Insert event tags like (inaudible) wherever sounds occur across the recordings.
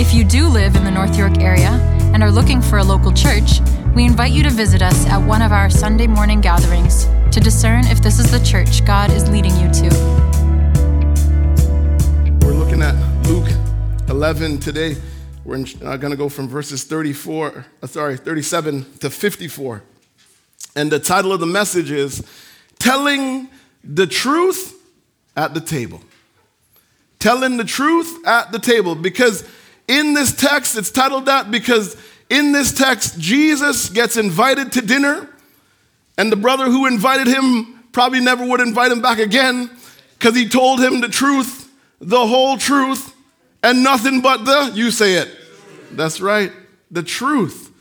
If you do live in the North York area and are looking for a local church, we invite you to visit us at one of our Sunday morning gatherings to discern if this is the church God is leading you to. We're looking at Luke 11 today. We're uh, going to go from verses 34, uh, sorry, 37 to 54. And the title of the message is Telling the Truth at the Table. Telling the truth at the table. Because in this text, it's titled that because in this text, Jesus gets invited to dinner, and the brother who invited him probably never would invite him back again because he told him the truth, the whole truth, and nothing but the, you say it. That's right, the truth.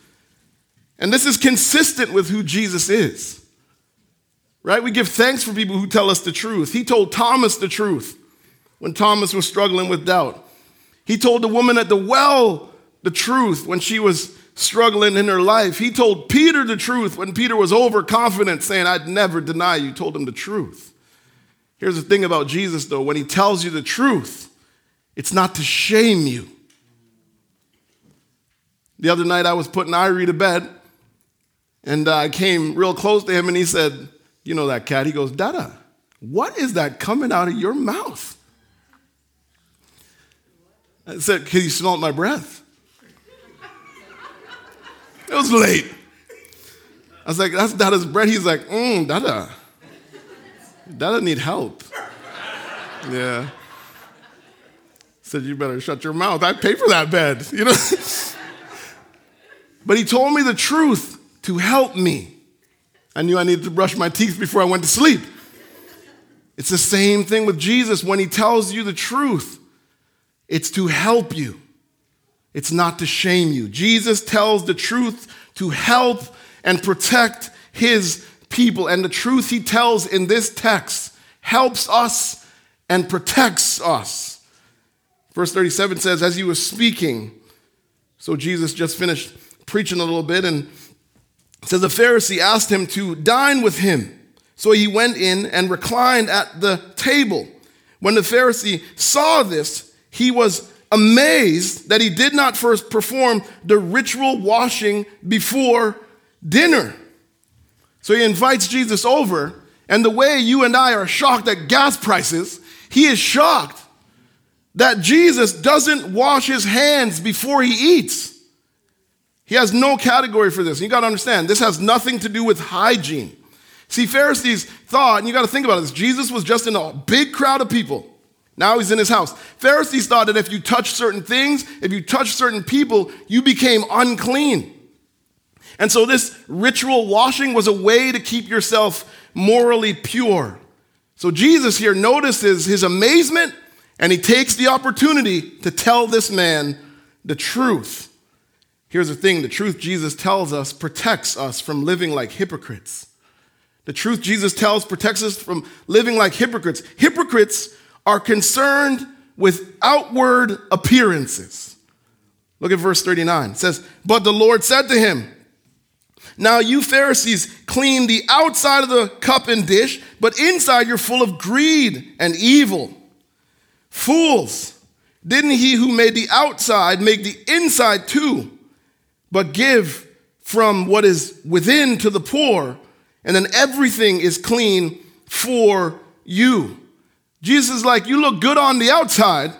And this is consistent with who Jesus is. Right? We give thanks for people who tell us the truth. He told Thomas the truth when Thomas was struggling with doubt. He told the woman at the well the truth when she was struggling in her life. He told Peter the truth when Peter was overconfident, saying, I'd never deny you. Told him the truth. Here's the thing about Jesus, though when he tells you the truth, it's not to shame you. The other night I was putting Irie to bed, and I came real close to him, and he said, You know that cat? He goes, Dada, what is that coming out of your mouth? I said, Can you smell my breath. It was late. I was like, that's Dada's bread. He's like, mmm, Dada. Dada need help. Yeah. Said, you better shut your mouth. I pay for that bed, you know? but he told me the truth to help me. I knew I needed to brush my teeth before I went to sleep. It's the same thing with Jesus when he tells you the truth. It's to help you. It's not to shame you. Jesus tells the truth to help and protect his people. And the truth he tells in this text helps us and protects us. Verse 37 says, As he was speaking, so Jesus just finished preaching a little bit, and says the Pharisee asked him to dine with him. So he went in and reclined at the table. When the Pharisee saw this, he was amazed that he did not first perform the ritual washing before dinner. So he invites Jesus over, and the way you and I are shocked at gas prices, he is shocked that Jesus doesn't wash his hands before he eats. He has no category for this. You got to understand, this has nothing to do with hygiene. See, Pharisees thought, and you got to think about this Jesus was just in a big crowd of people. Now he's in his house. Pharisees thought that if you touch certain things, if you touch certain people, you became unclean. And so this ritual washing was a way to keep yourself morally pure. So Jesus here notices his amazement and he takes the opportunity to tell this man the truth. Here's the thing the truth Jesus tells us protects us from living like hypocrites. The truth Jesus tells protects us from living like hypocrites. Hypocrites are concerned with outward appearances. Look at verse 39. It says, But the Lord said to him, Now you Pharisees clean the outside of the cup and dish, but inside you're full of greed and evil. Fools, didn't he who made the outside make the inside too? But give from what is within to the poor, and then everything is clean for you. Jesus is like, You look good on the outside,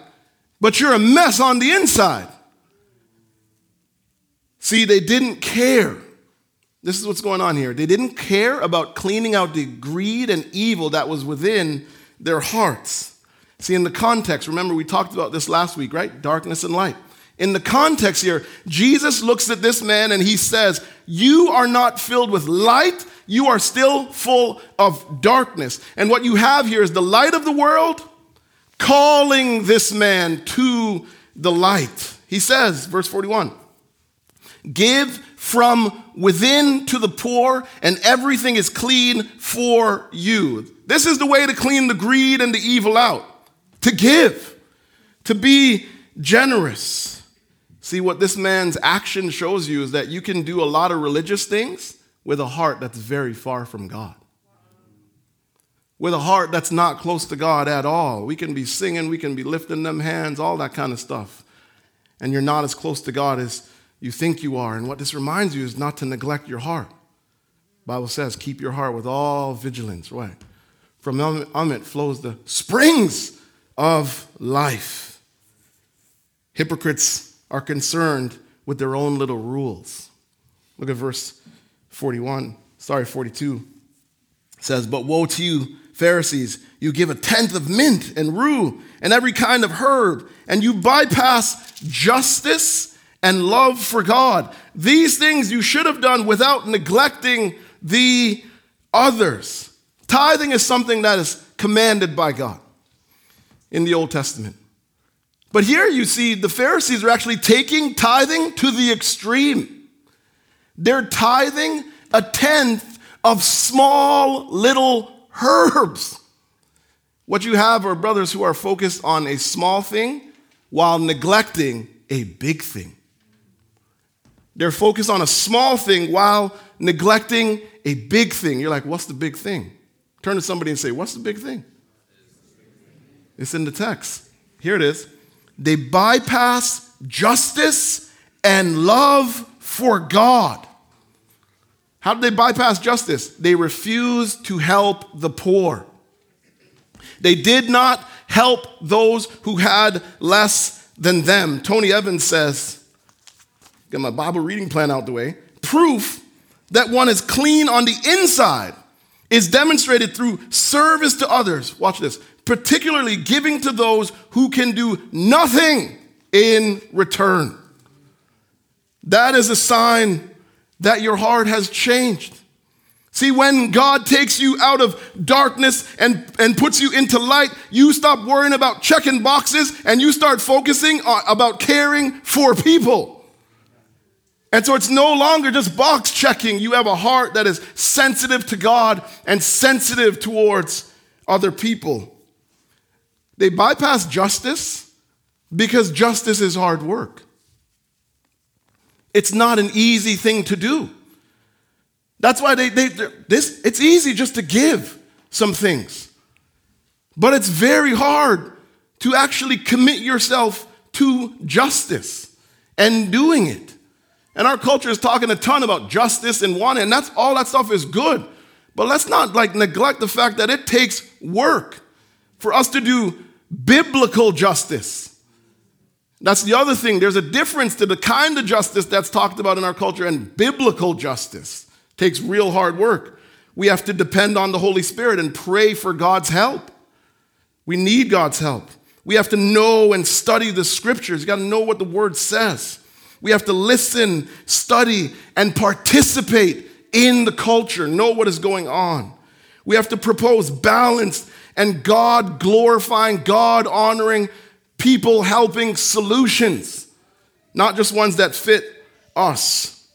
but you're a mess on the inside. See, they didn't care. This is what's going on here. They didn't care about cleaning out the greed and evil that was within their hearts. See, in the context, remember we talked about this last week, right? Darkness and light. In the context here, Jesus looks at this man and he says, You are not filled with light, you are still full of darkness. And what you have here is the light of the world calling this man to the light. He says, verse 41, give from within to the poor, and everything is clean for you. This is the way to clean the greed and the evil out to give, to be generous. See, what this man's action shows you is that you can do a lot of religious things with a heart that's very far from God. With a heart that's not close to God at all. We can be singing, we can be lifting them hands, all that kind of stuff. And you're not as close to God as you think you are. And what this reminds you is not to neglect your heart. The Bible says, keep your heart with all vigilance, right? From um it flows the springs of life. Hypocrites are concerned with their own little rules. Look at verse 41, sorry, 42. It says, But woe to you, Pharisees, you give a tenth of mint and rue and every kind of herb, and you bypass justice and love for God. These things you should have done without neglecting the others. Tithing is something that is commanded by God in the Old Testament. But here you see the Pharisees are actually taking tithing to the extreme. They're tithing a tenth of small little herbs. What you have are brothers who are focused on a small thing while neglecting a big thing. They're focused on a small thing while neglecting a big thing. You're like, what's the big thing? Turn to somebody and say, what's the big thing? It's in the text. Here it is. They bypass justice and love for God. How did they bypass justice? They refused to help the poor. They did not help those who had less than them. Tony Evans says, get my Bible reading plan out the way. Proof that one is clean on the inside is demonstrated through service to others. Watch this particularly giving to those who can do nothing in return. That is a sign that your heart has changed. See, when God takes you out of darkness and, and puts you into light, you stop worrying about checking boxes and you start focusing on, about caring for people. And so it's no longer just box checking. You have a heart that is sensitive to God and sensitive towards other people. They bypass justice because justice is hard work. It's not an easy thing to do. That's why they, they this it's easy just to give some things. But it's very hard to actually commit yourself to justice and doing it. And our culture is talking a ton about justice and wanting, and that's all that stuff is good. But let's not like neglect the fact that it takes work for us to do biblical justice. That's the other thing. There's a difference to the kind of justice that's talked about in our culture and biblical justice. It takes real hard work. We have to depend on the Holy Spirit and pray for God's help. We need God's help. We have to know and study the scriptures. You got to know what the word says. We have to listen, study, and participate in the culture, know what is going on. We have to propose balanced and God glorifying, God honoring, people helping solutions, not just ones that fit us.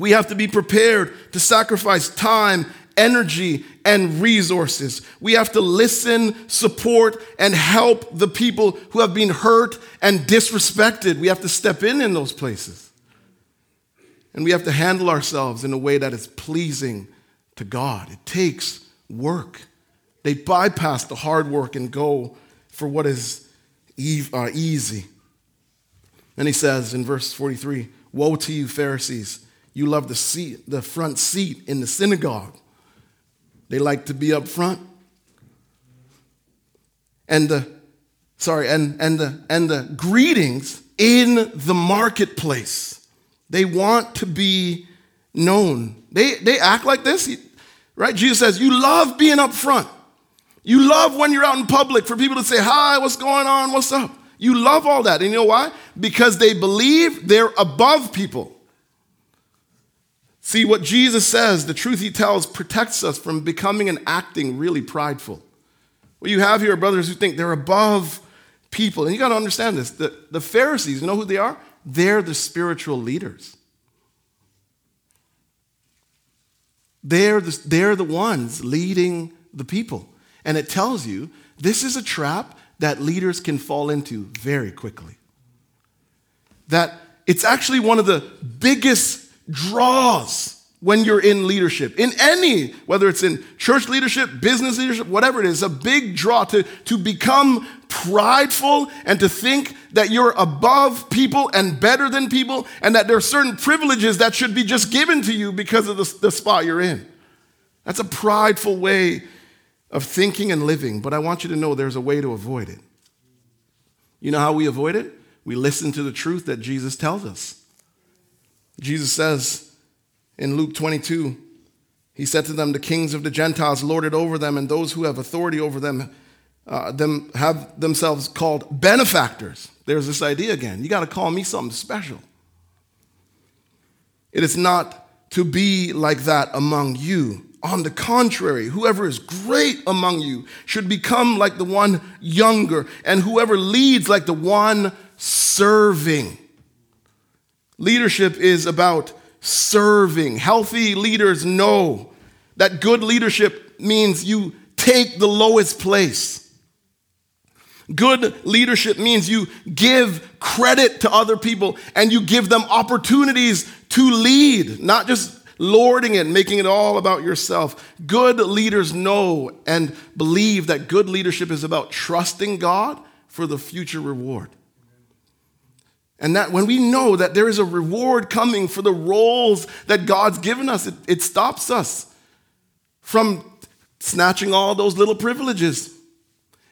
We have to be prepared to sacrifice time, energy, and resources. We have to listen, support, and help the people who have been hurt and disrespected. We have to step in in those places. And we have to handle ourselves in a way that is pleasing to God. It takes work. They bypass the hard work and go for what is uh, easy. And he says in verse 43 Woe to you, Pharisees! You love the, seat, the front seat in the synagogue. They like to be up front. And the, sorry, and, and, the, and the greetings in the marketplace. They want to be known. They, they act like this, right? Jesus says, You love being up front. You love when you're out in public for people to say, Hi, what's going on? What's up? You love all that. And you know why? Because they believe they're above people. See, what Jesus says, the truth he tells, protects us from becoming and acting really prideful. What you have here are brothers who think they're above people. And you got to understand this the, the Pharisees, you know who they are? They're the spiritual leaders. They're the, they're the ones leading the people. And it tells you this is a trap that leaders can fall into very quickly. That it's actually one of the biggest draws when you're in leadership. In any, whether it's in church leadership, business leadership, whatever it is, a big draw to, to become prideful and to think that you're above people and better than people and that there are certain privileges that should be just given to you because of the, the spot you're in. That's a prideful way of thinking and living, but I want you to know there's a way to avoid it. You know how we avoid it? We listen to the truth that Jesus tells us. Jesus says in Luke 22, he said to them, The kings of the Gentiles lord it over them, and those who have authority over them, uh, them have themselves called benefactors. There's this idea again. You got to call me something special. It is not to be like that among you. On the contrary, whoever is great among you should become like the one younger, and whoever leads like the one serving. Leadership is about serving. Healthy leaders know that good leadership means you take the lowest place. Good leadership means you give credit to other people and you give them opportunities to lead, not just lording it, making it all about yourself. Good leaders know and believe that good leadership is about trusting God for the future reward. And that when we know that there is a reward coming for the roles that God's given us, it, it stops us from snatching all those little privileges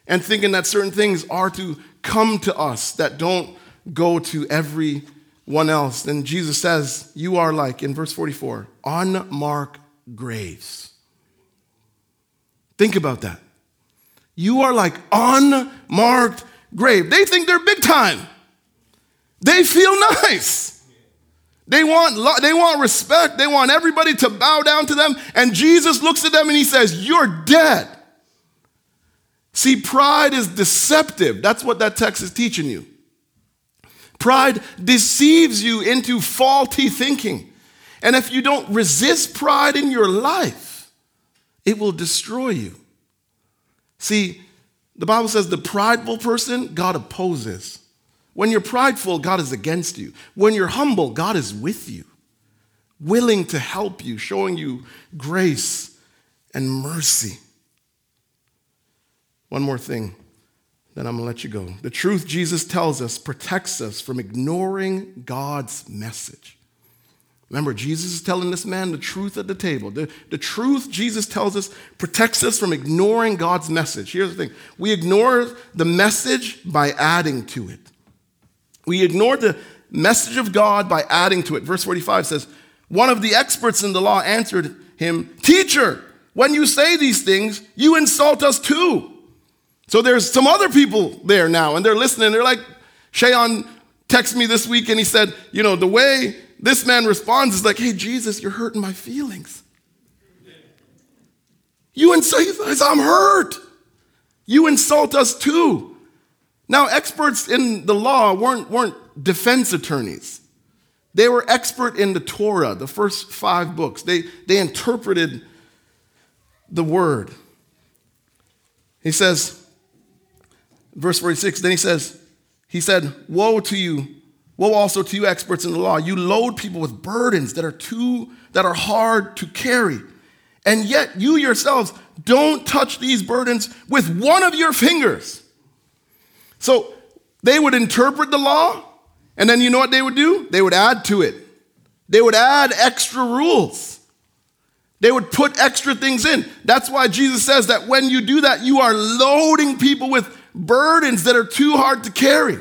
and thinking that certain things are to come to us that don't go to every one else. And Jesus says, You are like, in verse 44, unmarked graves. Think about that. You are like unmarked grave. They think they're big time. They feel nice. They want, they want respect. They want everybody to bow down to them. And Jesus looks at them and he says, You're dead. See, pride is deceptive. That's what that text is teaching you. Pride deceives you into faulty thinking. And if you don't resist pride in your life, it will destroy you. See, the Bible says the prideful person, God opposes. When you're prideful, God is against you. When you're humble, God is with you, willing to help you, showing you grace and mercy. One more thing then I'm going to let you go. The truth Jesus tells us protects us from ignoring God's message. Remember, Jesus is telling this man the truth at the table. The, the truth Jesus tells us protects us from ignoring God's message. Here's the thing we ignore the message by adding to it. We ignore the message of God by adding to it. Verse 45 says, One of the experts in the law answered him, Teacher, when you say these things, you insult us too. So there's some other people there now, and they're listening. They're like, Shayon texted me this week, and he said, you know, the way this man responds is like, hey, Jesus, you're hurting my feelings. You insult us, I'm hurt. You insult us too. Now, experts in the law weren't, weren't defense attorneys. They were expert in the Torah, the first five books. They, they interpreted the word. He says, verse 46, then he says, he said, Woe to you, woe also to you experts in the law. You load people with burdens that are too, that are hard to carry. And yet you yourselves don't touch these burdens with one of your fingers. So they would interpret the law, and then you know what they would do? They would add to it. They would add extra rules. They would put extra things in. That's why Jesus says that when you do that, you are loading people with burdens that are too hard to carry.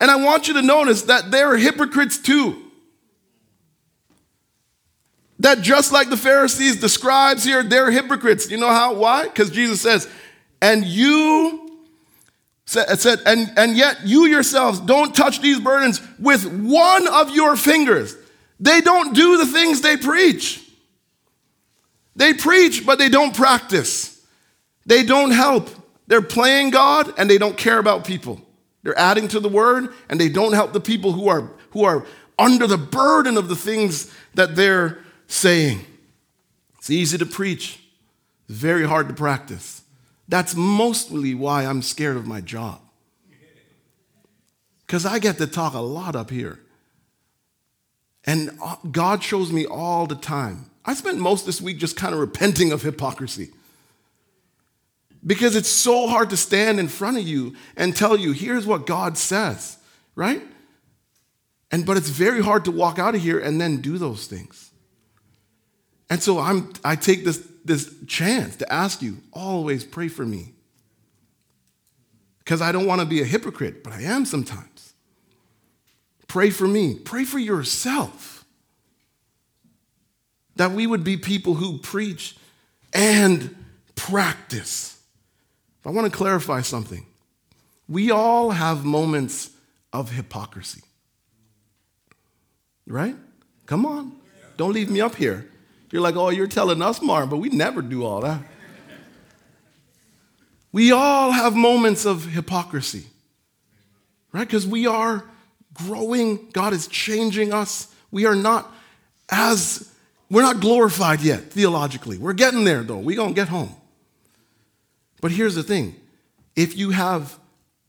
And I want you to notice that they're hypocrites too. That just like the Pharisees, the scribes here, they're hypocrites. You know how? Why? Because Jesus says, and you said, and, and yet you yourselves don't touch these burdens with one of your fingers. They don't do the things they preach. They preach, but they don't practice. They don't help. They're playing God and they don't care about people. They're adding to the word and they don't help the people who are, who are under the burden of the things that they're saying. It's easy to preach, very hard to practice. That's mostly why I'm scared of my job. Because I get to talk a lot up here. And uh, God shows me all the time. I spent most this week just kind of repenting of hypocrisy. Because it's so hard to stand in front of you and tell you, here's what God says, right? And but it's very hard to walk out of here and then do those things. And so I'm I take this this chance to ask you, always pray for me. Because I don't want to be a hypocrite, but I am sometimes. Pray for me. Pray for yourself. That we would be people who preach and practice. I want to clarify something. We all have moments of hypocrisy. Right? Come on. Don't leave me up here. You're like, oh, you're telling us, Mark, but we never do all that. We all have moments of hypocrisy, right? Because we are growing. God is changing us. We are not as, we're not glorified yet theologically. We're getting there though. We're going to get home. But here's the thing if you have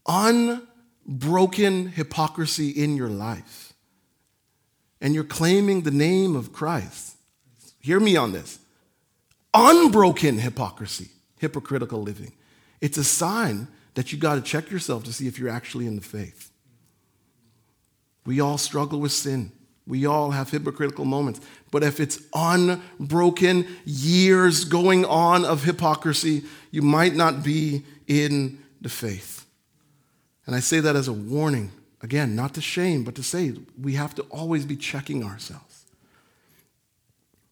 unbroken hypocrisy in your life and you're claiming the name of Christ, hear me on this unbroken hypocrisy, hypocritical living, it's a sign that you got to check yourself to see if you're actually in the faith. We all struggle with sin. We all have hypocritical moments. But if it's unbroken years going on of hypocrisy, you might not be in the faith. And I say that as a warning. Again, not to shame, but to say we have to always be checking ourselves.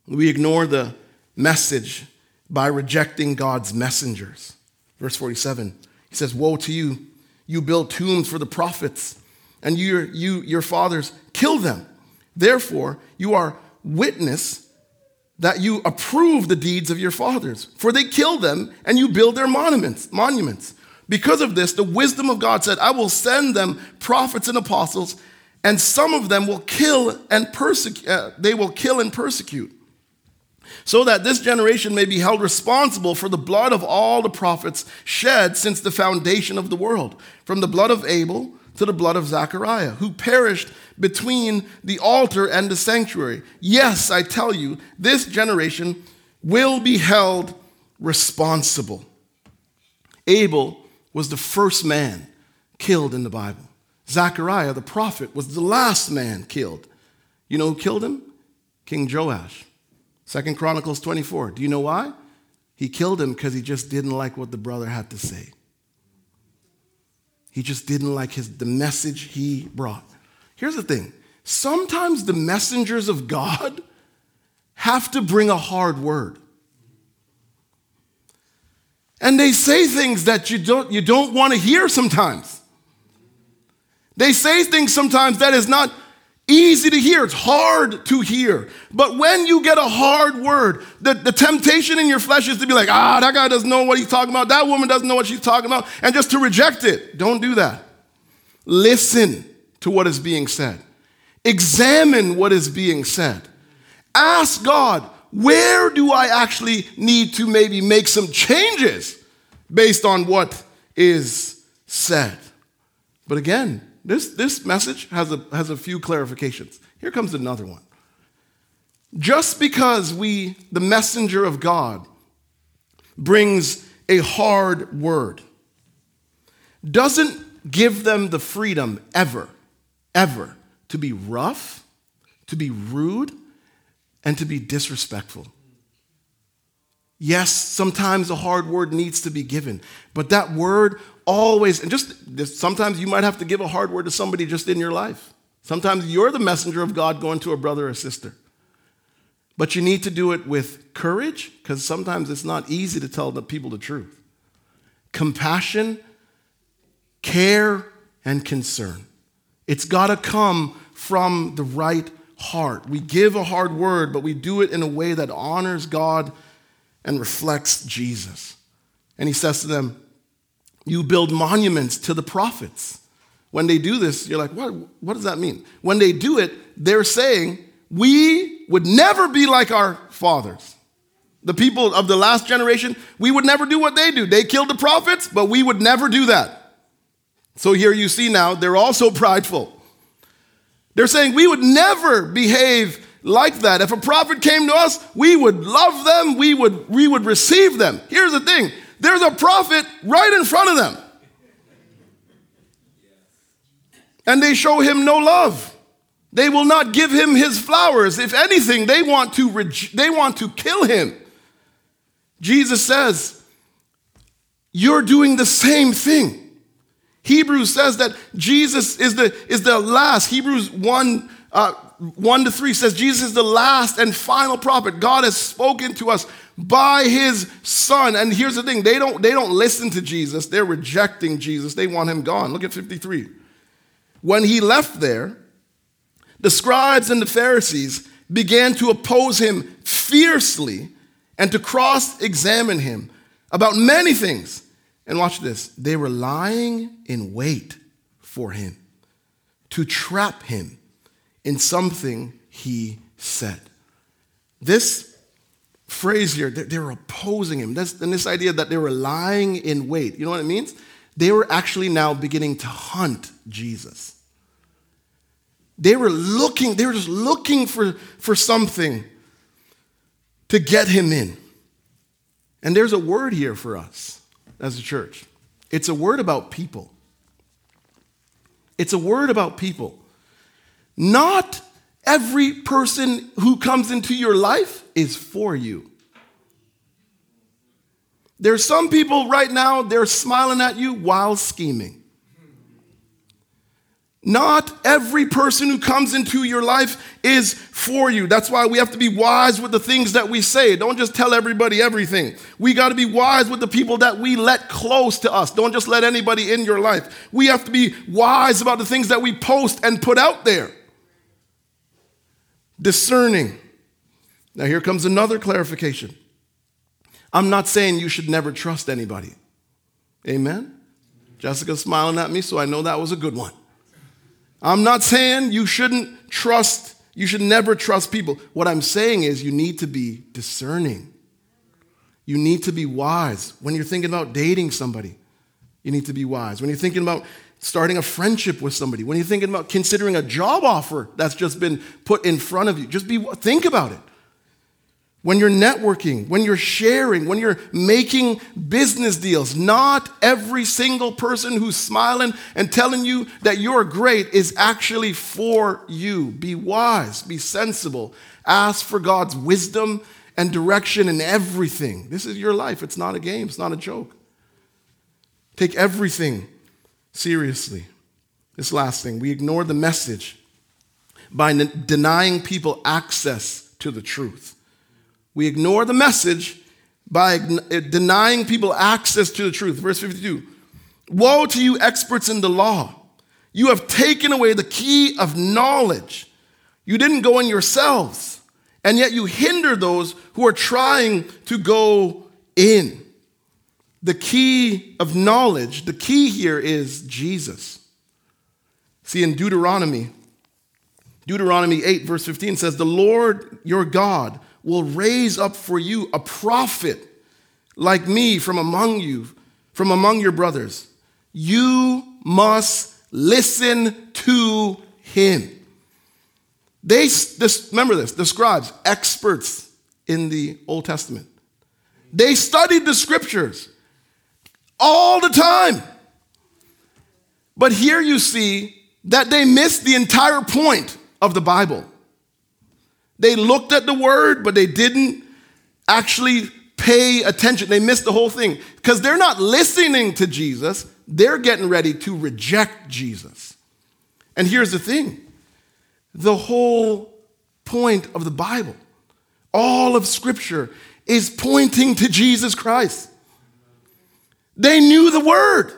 We ignore the message by rejecting God's messengers. Verse 47, he says, Woe to you! You build tombs for the prophets, and you, you, your fathers kill them. Therefore, you are witness that you approve the deeds of your fathers, for they kill them and you build their monuments, monuments. Because of this, the wisdom of God said, I will send them prophets and apostles, and some of them will kill and persecute, uh, they will kill and persecute. So that this generation may be held responsible for the blood of all the prophets shed since the foundation of the world, from the blood of Abel to the blood of Zechariah, who perished between the altar and the sanctuary. Yes, I tell you, this generation will be held responsible. Abel was the first man killed in the Bible. Zechariah, the prophet, was the last man killed. You know who killed him? King Joash. Second Chronicles 24. Do you know why? He killed him because he just didn't like what the brother had to say. He just didn't like his, the message he brought. Here's the thing sometimes the messengers of God have to bring a hard word. And they say things that you don't, you don't want to hear sometimes. They say things sometimes that is not easy to hear, it's hard to hear. But when you get a hard word, the, the temptation in your flesh is to be like, ah, that guy doesn't know what he's talking about, that woman doesn't know what she's talking about, and just to reject it. Don't do that. Listen to what is being said, examine what is being said. Ask God, where do I actually need to maybe make some changes based on what is said? But again, this, this message has a, has a few clarifications. Here comes another one. Just because we, the messenger of God, brings a hard word, doesn't give them the freedom ever, ever to be rough, to be rude, and to be disrespectful. Yes, sometimes a hard word needs to be given, but that word always, and just sometimes you might have to give a hard word to somebody just in your life. Sometimes you're the messenger of God going to a brother or sister. But you need to do it with courage, because sometimes it's not easy to tell the people the truth. Compassion, care, and concern. It's got to come from the right heart. We give a hard word, but we do it in a way that honors God and reflects Jesus. And he says to them, You build monuments to the prophets. when they do this, you're like, what, what does that mean? When they do it, they're saying, we would never be like our fathers. The people of the last generation, we would never do what they do. They killed the prophets, but we would never do that. So here you see now, they're also (laughs) prideful. They're saying we would never behave like that. If a prophet came to us, we would love them, we would, we would receive them. Here's the thing there's a prophet right in front of them. And they show him no love. They will not give him his flowers. If anything, they want to, they want to kill him. Jesus says, You're doing the same thing. Hebrews says that Jesus is the, is the last. Hebrews 1, uh, 1 to 3 says Jesus is the last and final prophet. God has spoken to us by his son. And here's the thing they don't, they don't listen to Jesus, they're rejecting Jesus. They want him gone. Look at 53. When he left there, the scribes and the Pharisees began to oppose him fiercely and to cross examine him about many things. And watch this they were lying in wait for him to trap him in something he said. This phrase here, they were opposing him. That's, and this idea that they were lying in wait, you know what it means? They were actually now beginning to hunt Jesus. They were looking, they were just looking for, for something to get him in. And there's a word here for us as a church it's a word about people. It's a word about people. Not every person who comes into your life is for you. There's some people right now, they're smiling at you while scheming. Not every person who comes into your life is for you. That's why we have to be wise with the things that we say. Don't just tell everybody everything. We got to be wise with the people that we let close to us. Don't just let anybody in your life. We have to be wise about the things that we post and put out there. Discerning. Now, here comes another clarification. I'm not saying you should never trust anybody. Amen? Jessica's smiling at me, so I know that was a good one. I'm not saying you shouldn't trust, you should never trust people. What I'm saying is you need to be discerning. You need to be wise. When you're thinking about dating somebody, you need to be wise. When you're thinking about starting a friendship with somebody, when you're thinking about considering a job offer that's just been put in front of you, just be think about it when you're networking, when you're sharing, when you're making business deals. Not every single person who's smiling and telling you that you're great is actually for you. Be wise, be sensible, ask for God's wisdom and direction in everything. This is your life. It's not a game, it's not a joke. Take everything seriously. This last thing, we ignore the message by denying people access to the truth. We ignore the message by eh, denying people access to the truth. Verse 52 Woe to you, experts in the law! You have taken away the key of knowledge. You didn't go in yourselves, and yet you hinder those who are trying to go in. The key of knowledge, the key here is Jesus. See, in Deuteronomy, Deuteronomy 8, verse 15 says, The Lord your God will raise up for you a prophet like me from among you, from among your brothers. You must listen to him. They, this, remember this, the scribes, experts in the Old Testament. They studied the scriptures all the time. But here you see that they missed the entire point of the Bible. They looked at the word, but they didn't actually pay attention. They missed the whole thing because they're not listening to Jesus, they're getting ready to reject Jesus. And here's the thing the whole point of the Bible, all of Scripture, is pointing to Jesus Christ. They knew the word,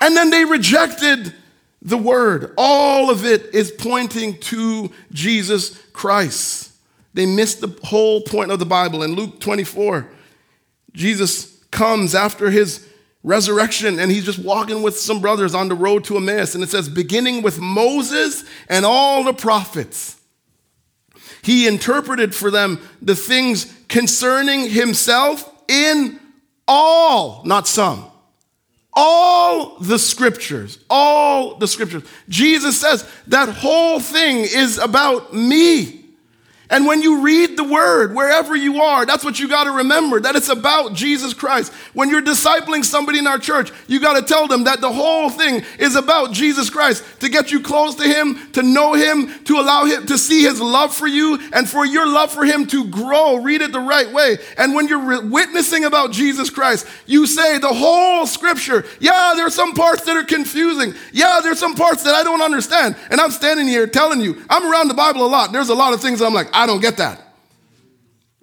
and then they rejected the word. All of it is pointing to Jesus Christ. They missed the whole point of the Bible. In Luke 24, Jesus comes after his resurrection, and he's just walking with some brothers on the road to Emmaus. And it says, beginning with Moses and all the prophets, he interpreted for them the things concerning himself in all, not some, all the scriptures, all the scriptures. Jesus says that whole thing is about me. And when you read the word, wherever you are, that's what you got to remember that it's about Jesus Christ. When you're discipling somebody in our church, you got to tell them that the whole thing is about Jesus Christ to get you close to Him, to know Him, to allow Him to see His love for you, and for your love for Him to grow. Read it the right way. And when you're re- witnessing about Jesus Christ, you say the whole scripture. Yeah, there's some parts that are confusing. Yeah, there's some parts that I don't understand. And I'm standing here telling you, I'm around the Bible a lot. There's a lot of things I'm like, I don't get that.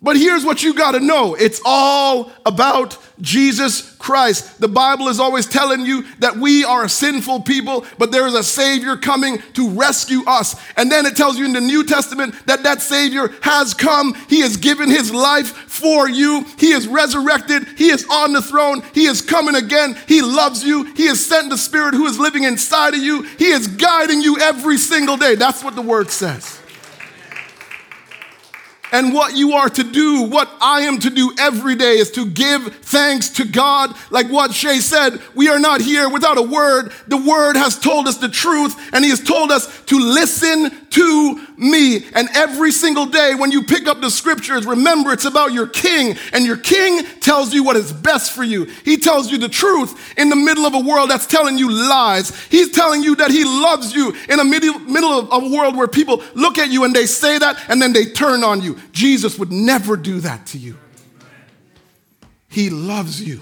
But here's what you got to know it's all about Jesus Christ. The Bible is always telling you that we are sinful people, but there is a Savior coming to rescue us. And then it tells you in the New Testament that that Savior has come. He has given His life for you. He is resurrected. He is on the throne. He is coming again. He loves you. He has sent the Spirit who is living inside of you. He is guiding you every single day. That's what the Word says and what you are to do, what I am to do every day is to give thanks to God. Like what Shay said, we are not here without a word. The word has told us the truth and he has told us to listen to me. And every single day when you pick up the scriptures, remember it's about your king and your king tells you what is best for you. He tells you the truth in the middle of a world that's telling you lies. He's telling you that he loves you in the middle, middle of a world where people look at you and they say that and then they turn on you. Jesus would never do that to you. He loves you.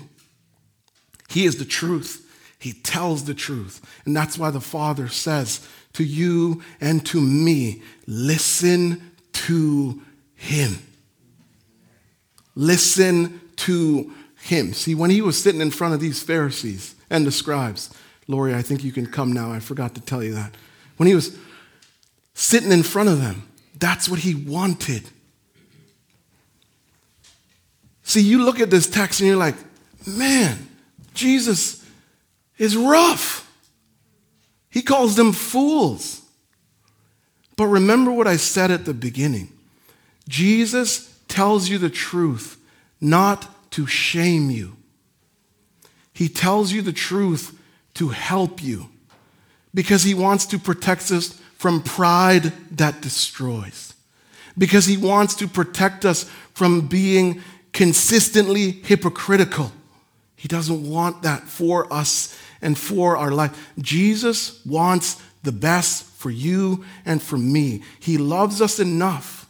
He is the truth. He tells the truth. And that's why the Father says to you and to me, listen to Him. Listen to Him. See, when he was sitting in front of these Pharisees and the scribes, Lori, I think you can come now. I forgot to tell you that. When he was sitting in front of them, that's what he wanted. See, you look at this text and you're like, man, Jesus is rough. He calls them fools. But remember what I said at the beginning Jesus tells you the truth, not to shame you. He tells you the truth to help you because he wants to protect us from pride that destroys, because he wants to protect us from being consistently hypocritical. He doesn't want that for us and for our life. Jesus wants the best for you and for me. He loves us enough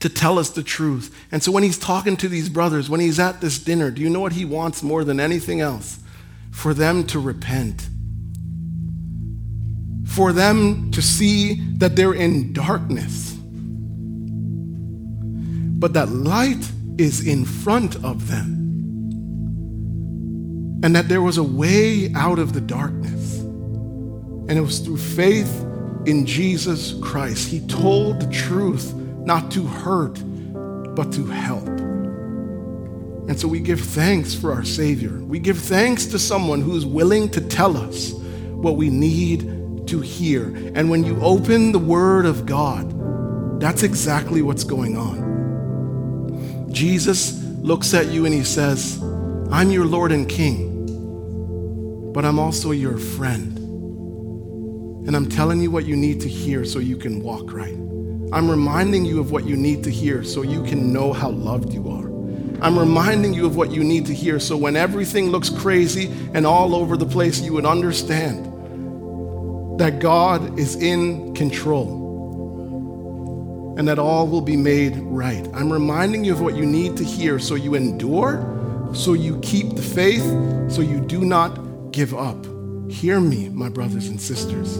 to tell us the truth. And so when he's talking to these brothers, when he's at this dinner, do you know what he wants more than anything else? For them to repent. For them to see that they're in darkness but that light is in front of them. And that there was a way out of the darkness. And it was through faith in Jesus Christ. He told the truth not to hurt, but to help. And so we give thanks for our Savior. We give thanks to someone who's willing to tell us what we need to hear. And when you open the Word of God, that's exactly what's going on. Jesus looks at you and he says, I'm your Lord and King, but I'm also your friend. And I'm telling you what you need to hear so you can walk right. I'm reminding you of what you need to hear so you can know how loved you are. I'm reminding you of what you need to hear so when everything looks crazy and all over the place, you would understand that God is in control and that all will be made right. I'm reminding you of what you need to hear so you endure, so you keep the faith, so you do not give up. Hear me, my brothers and sisters.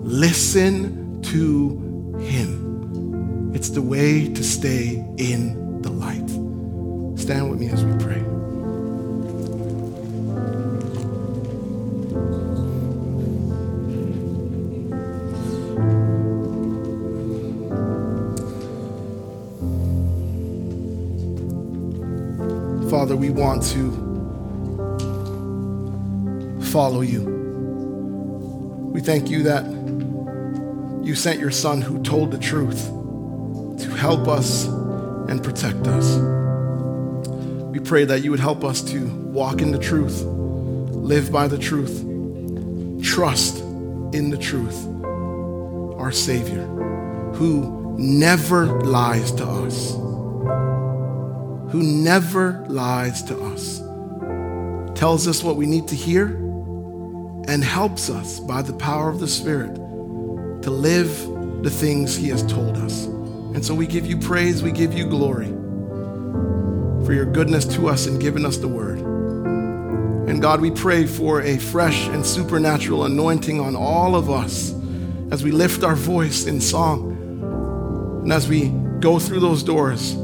Listen to Him. It's the way to stay in the light. Stand with me as we pray. Father, we want to follow you. We thank you that you sent your son who told the truth to help us and protect us. We pray that you would help us to walk in the truth, live by the truth, trust in the truth, our Savior, who never lies to us, who never lies to us, tells us what we need to hear, and helps us by the power of the Spirit to live the things He has told us. And so we give you praise, we give you glory for your goodness to us and giving us the word. And God, we pray for a fresh and supernatural anointing on all of us as we lift our voice in song and as we go through those doors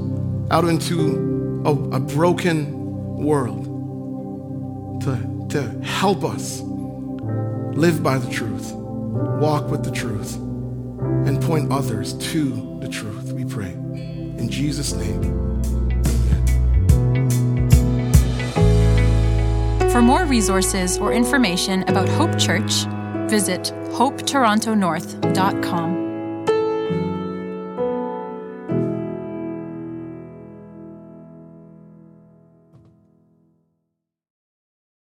out into a, a broken world to, to help us live by the truth, walk with the truth, and point others to the truth, we pray. In Jesus' name. For more resources or information about Hope Church, visit hopetorontonorth.com.